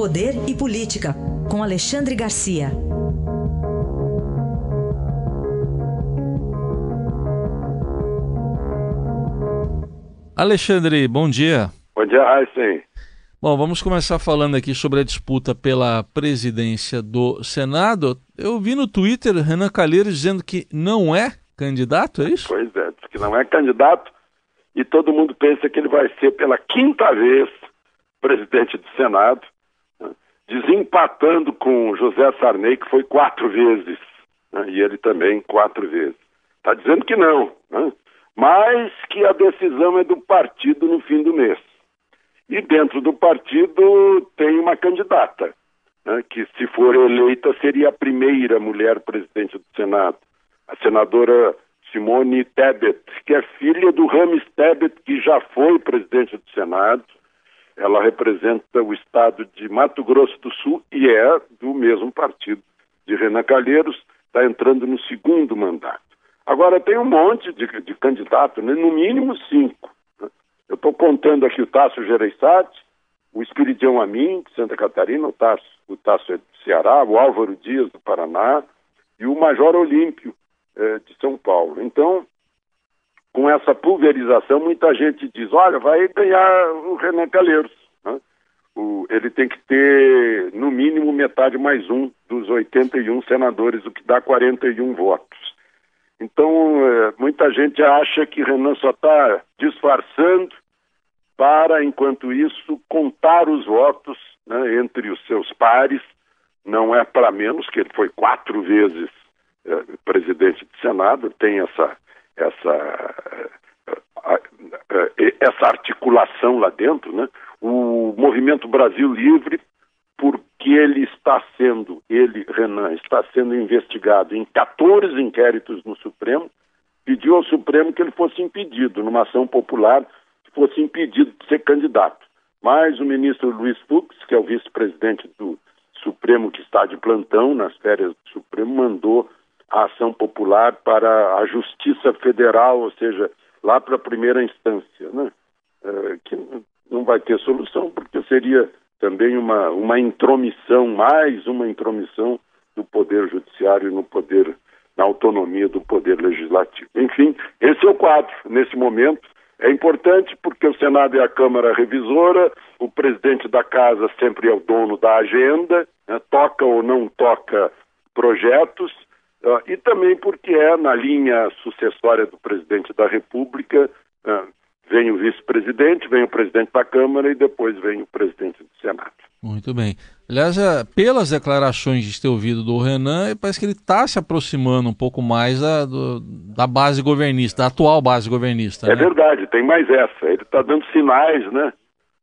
Poder e Política, com Alexandre Garcia. Alexandre, bom dia. Bom dia, Aysen. Bom, vamos começar falando aqui sobre a disputa pela presidência do Senado. Eu vi no Twitter Renan Calheiros dizendo que não é candidato, é isso? Pois é, que não é candidato e todo mundo pensa que ele vai ser pela quinta vez presidente do Senado, desempatando com José Sarney, que foi quatro vezes, né, e ele também quatro vezes. Está dizendo que não, né, mas que a decisão é do partido no fim do mês. E dentro do partido tem uma candidata, né, que se for eleita seria a primeira mulher presidente do Senado, a senadora Simone Tebet, que é filha do Rames Tebet, que já foi presidente do Senado, ela representa o estado de Mato Grosso do Sul e é do mesmo partido de Renan Calheiros, está entrando no segundo mandato. Agora tem um monte de, de candidatos, né? no mínimo cinco. Né? Eu estou contando aqui o Tasso Gereissati, o Espiridião Amin, de Santa Catarina, o Tasso, o é do Ceará, o Álvaro Dias, do Paraná, e o Major Olímpio, eh, de São Paulo. Então, com essa pulverização, muita gente diz: olha, vai ganhar o Renan Calheiros. Né? O, ele tem que ter, no mínimo, metade mais um dos 81 senadores, o que dá 41 votos. Então, é, muita gente acha que Renan só está disfarçando para, enquanto isso, contar os votos né, entre os seus pares. Não é para menos que ele foi quatro vezes é, presidente do Senado, tem essa essa, essa articulação lá dentro, né? O movimento Brasil Livre, porque ele está sendo, ele, Renan, está sendo investigado em 14 inquéritos no Supremo, pediu ao Supremo que ele fosse impedido, numa ação popular, que fosse impedido de ser candidato. Mas o ministro Luiz Fux, que é o vice-presidente do Supremo, que está de plantão nas férias do Supremo, mandou a ação popular para a Justiça Federal, ou seja, lá para a primeira instância, né? É, que não vai ter solução, porque seria também uma, uma intromissão, mais uma intromissão do Poder Judiciário no poder, na autonomia do Poder Legislativo. Enfim, esse é o quadro nesse momento. É importante porque o Senado é a Câmara Revisora, o presidente da Casa sempre é o dono da agenda, né? toca ou não toca projetos, Uh, e também porque é na linha sucessória do presidente da República, uh, vem o vice-presidente, vem o presidente da Câmara e depois vem o presidente do Senado. Muito bem. Aliás, é, pelas declarações de ter ouvido do Renan, parece que ele está se aproximando um pouco mais da, do, da base governista, da atual base governista. É né? verdade, tem mais essa. Ele está dando sinais, né?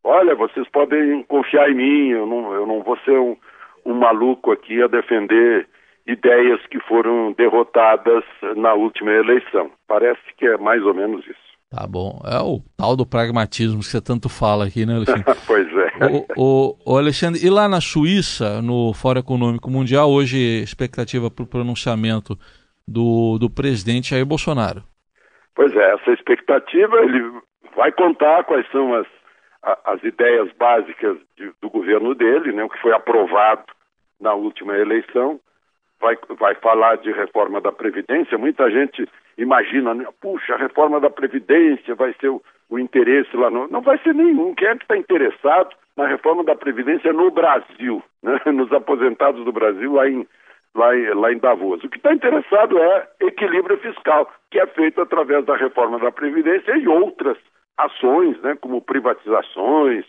Olha, vocês podem confiar em mim, eu não, eu não vou ser um, um maluco aqui a defender ideias que foram derrotadas na última eleição. Parece que é mais ou menos isso. Tá bom. É o tal do pragmatismo que você tanto fala aqui, né, Alexandre? pois é. O, o, o, Alexandre, e lá na Suíça, no Fórum Econômico Mundial, hoje expectativa para o pronunciamento do, do presidente Jair Bolsonaro. Pois é, essa expectativa, ele vai contar quais são as, as ideias básicas de, do governo dele, né, o que foi aprovado na última eleição, vai, vai falar de reforma da Previdência, muita gente imagina, né? puxa, a reforma da Previdência vai ser o, o interesse lá. No... Não vai ser nenhum. Quem é que está interessado na reforma da Previdência no Brasil, né? nos aposentados do Brasil lá em, lá em, lá em Davos? O que está interessado é equilíbrio fiscal, que é feito através da reforma da Previdência e outras ações, né? como privatizações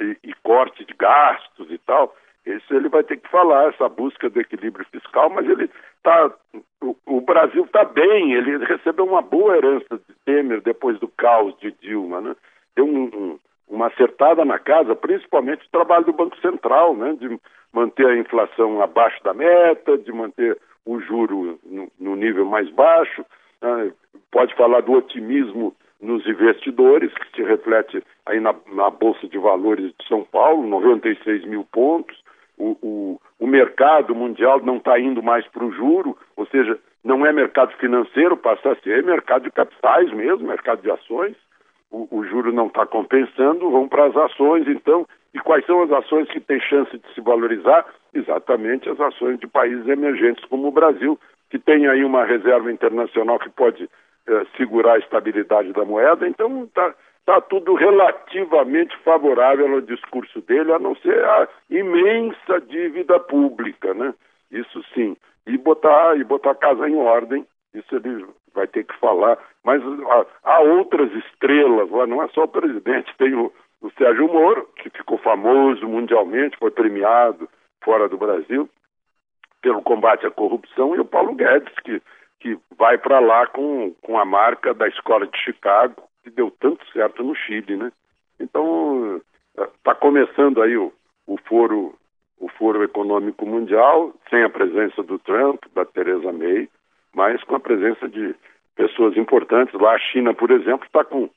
e, e corte de gastos e tal. Isso ele vai ter que falar, essa busca do equilíbrio fiscal, mas ele está. O, o, Brasil está bem, ele recebeu uma boa herança de Temer depois do caos de Dilma, né? Deu um, um, uma acertada na casa, principalmente o trabalho do Banco Central, né? De manter a inflação abaixo da meta, de manter o juro no, no nível mais baixo. Né? Pode falar do otimismo nos investidores, que se reflete aí na, na Bolsa de Valores de São Paulo, 96 mil pontos o, o, o mercado mundial não está indo mais para o juro, ou seja, não é mercado financeiro, passa a ser mercado de capitais mesmo, mercado de ações. O, o juro não está compensando, vão para as ações. Então, E quais são as ações que têm chance de se valorizar? Exatamente as ações de países emergentes como o Brasil, que tem aí uma reserva internacional que pode eh, segurar a estabilidade da moeda. Então, está tá tudo relativamente favorável ao discurso dele, a não ser a imensa dívida pública, né? Isso sim. E botar, e botar a casa em ordem, isso ele vai ter que falar. Mas há, há outras estrelas lá, não é só o presidente, tem o o Sérgio Moro, que ficou famoso mundialmente, foi premiado fora do Brasil pelo combate à corrupção, e o Paulo Guedes, que, que vai para lá com, com a marca da Escola de Chicago, que deu tanto certo no Chile, né? Então, está começando aí o, o foro o foro econômico mundial, sem a presença do Trump, da Theresa May, mas com a presença de pessoas importantes. Lá a China, por exemplo, está com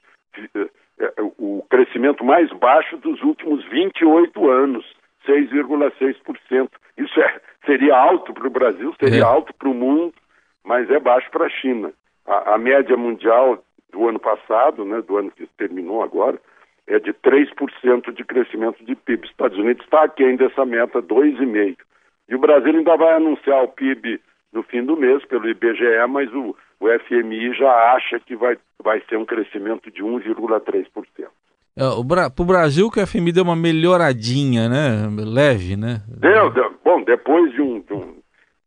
é, o crescimento mais baixo dos últimos 28 anos, 6,6%. Isso é, seria alto para o Brasil, seria é. alto para o mundo, mas é baixo para a China. A, média mundial do ano passado, né, do ano que terminou agora, é de 3% de crescimento de PIB. Estados Unidos está aquém dessa meta, 2,5%. E o Brasil ainda vai anunciar o PIB no fim do mês pelo IBGE, mas o, o FMI já acha que vai, vai ser um crescimento de 1,3%. É, Para o Brasil que o FMI deu uma melhoradinha, né? Leve, né? Deu, deu. Bom, depois de um, de um,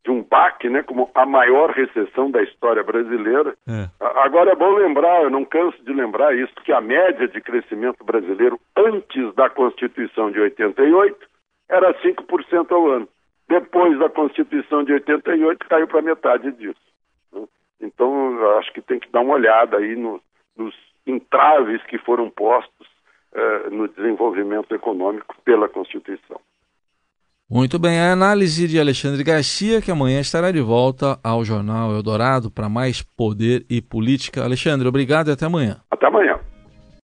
de um baque, né? Como a maior recessão da história brasileira. É. Agora é bom lembrar, eu não canso de lembrar isso, que a média de crescimento brasileiro antes da Constituição de 88 era 5% ao ano. Depois da Constituição de 88 caiu para metade disso. Então, acho que tem que dar uma olhada aí no, nos entraves que foram postos eh, no desenvolvimento econômico pela Constituição. Muito bem, a análise de Alexandre Garcia, que amanhã estará de volta ao Jornal Eldorado para mais poder e política. Alexandre, obrigado e até amanhã. Até amanhã.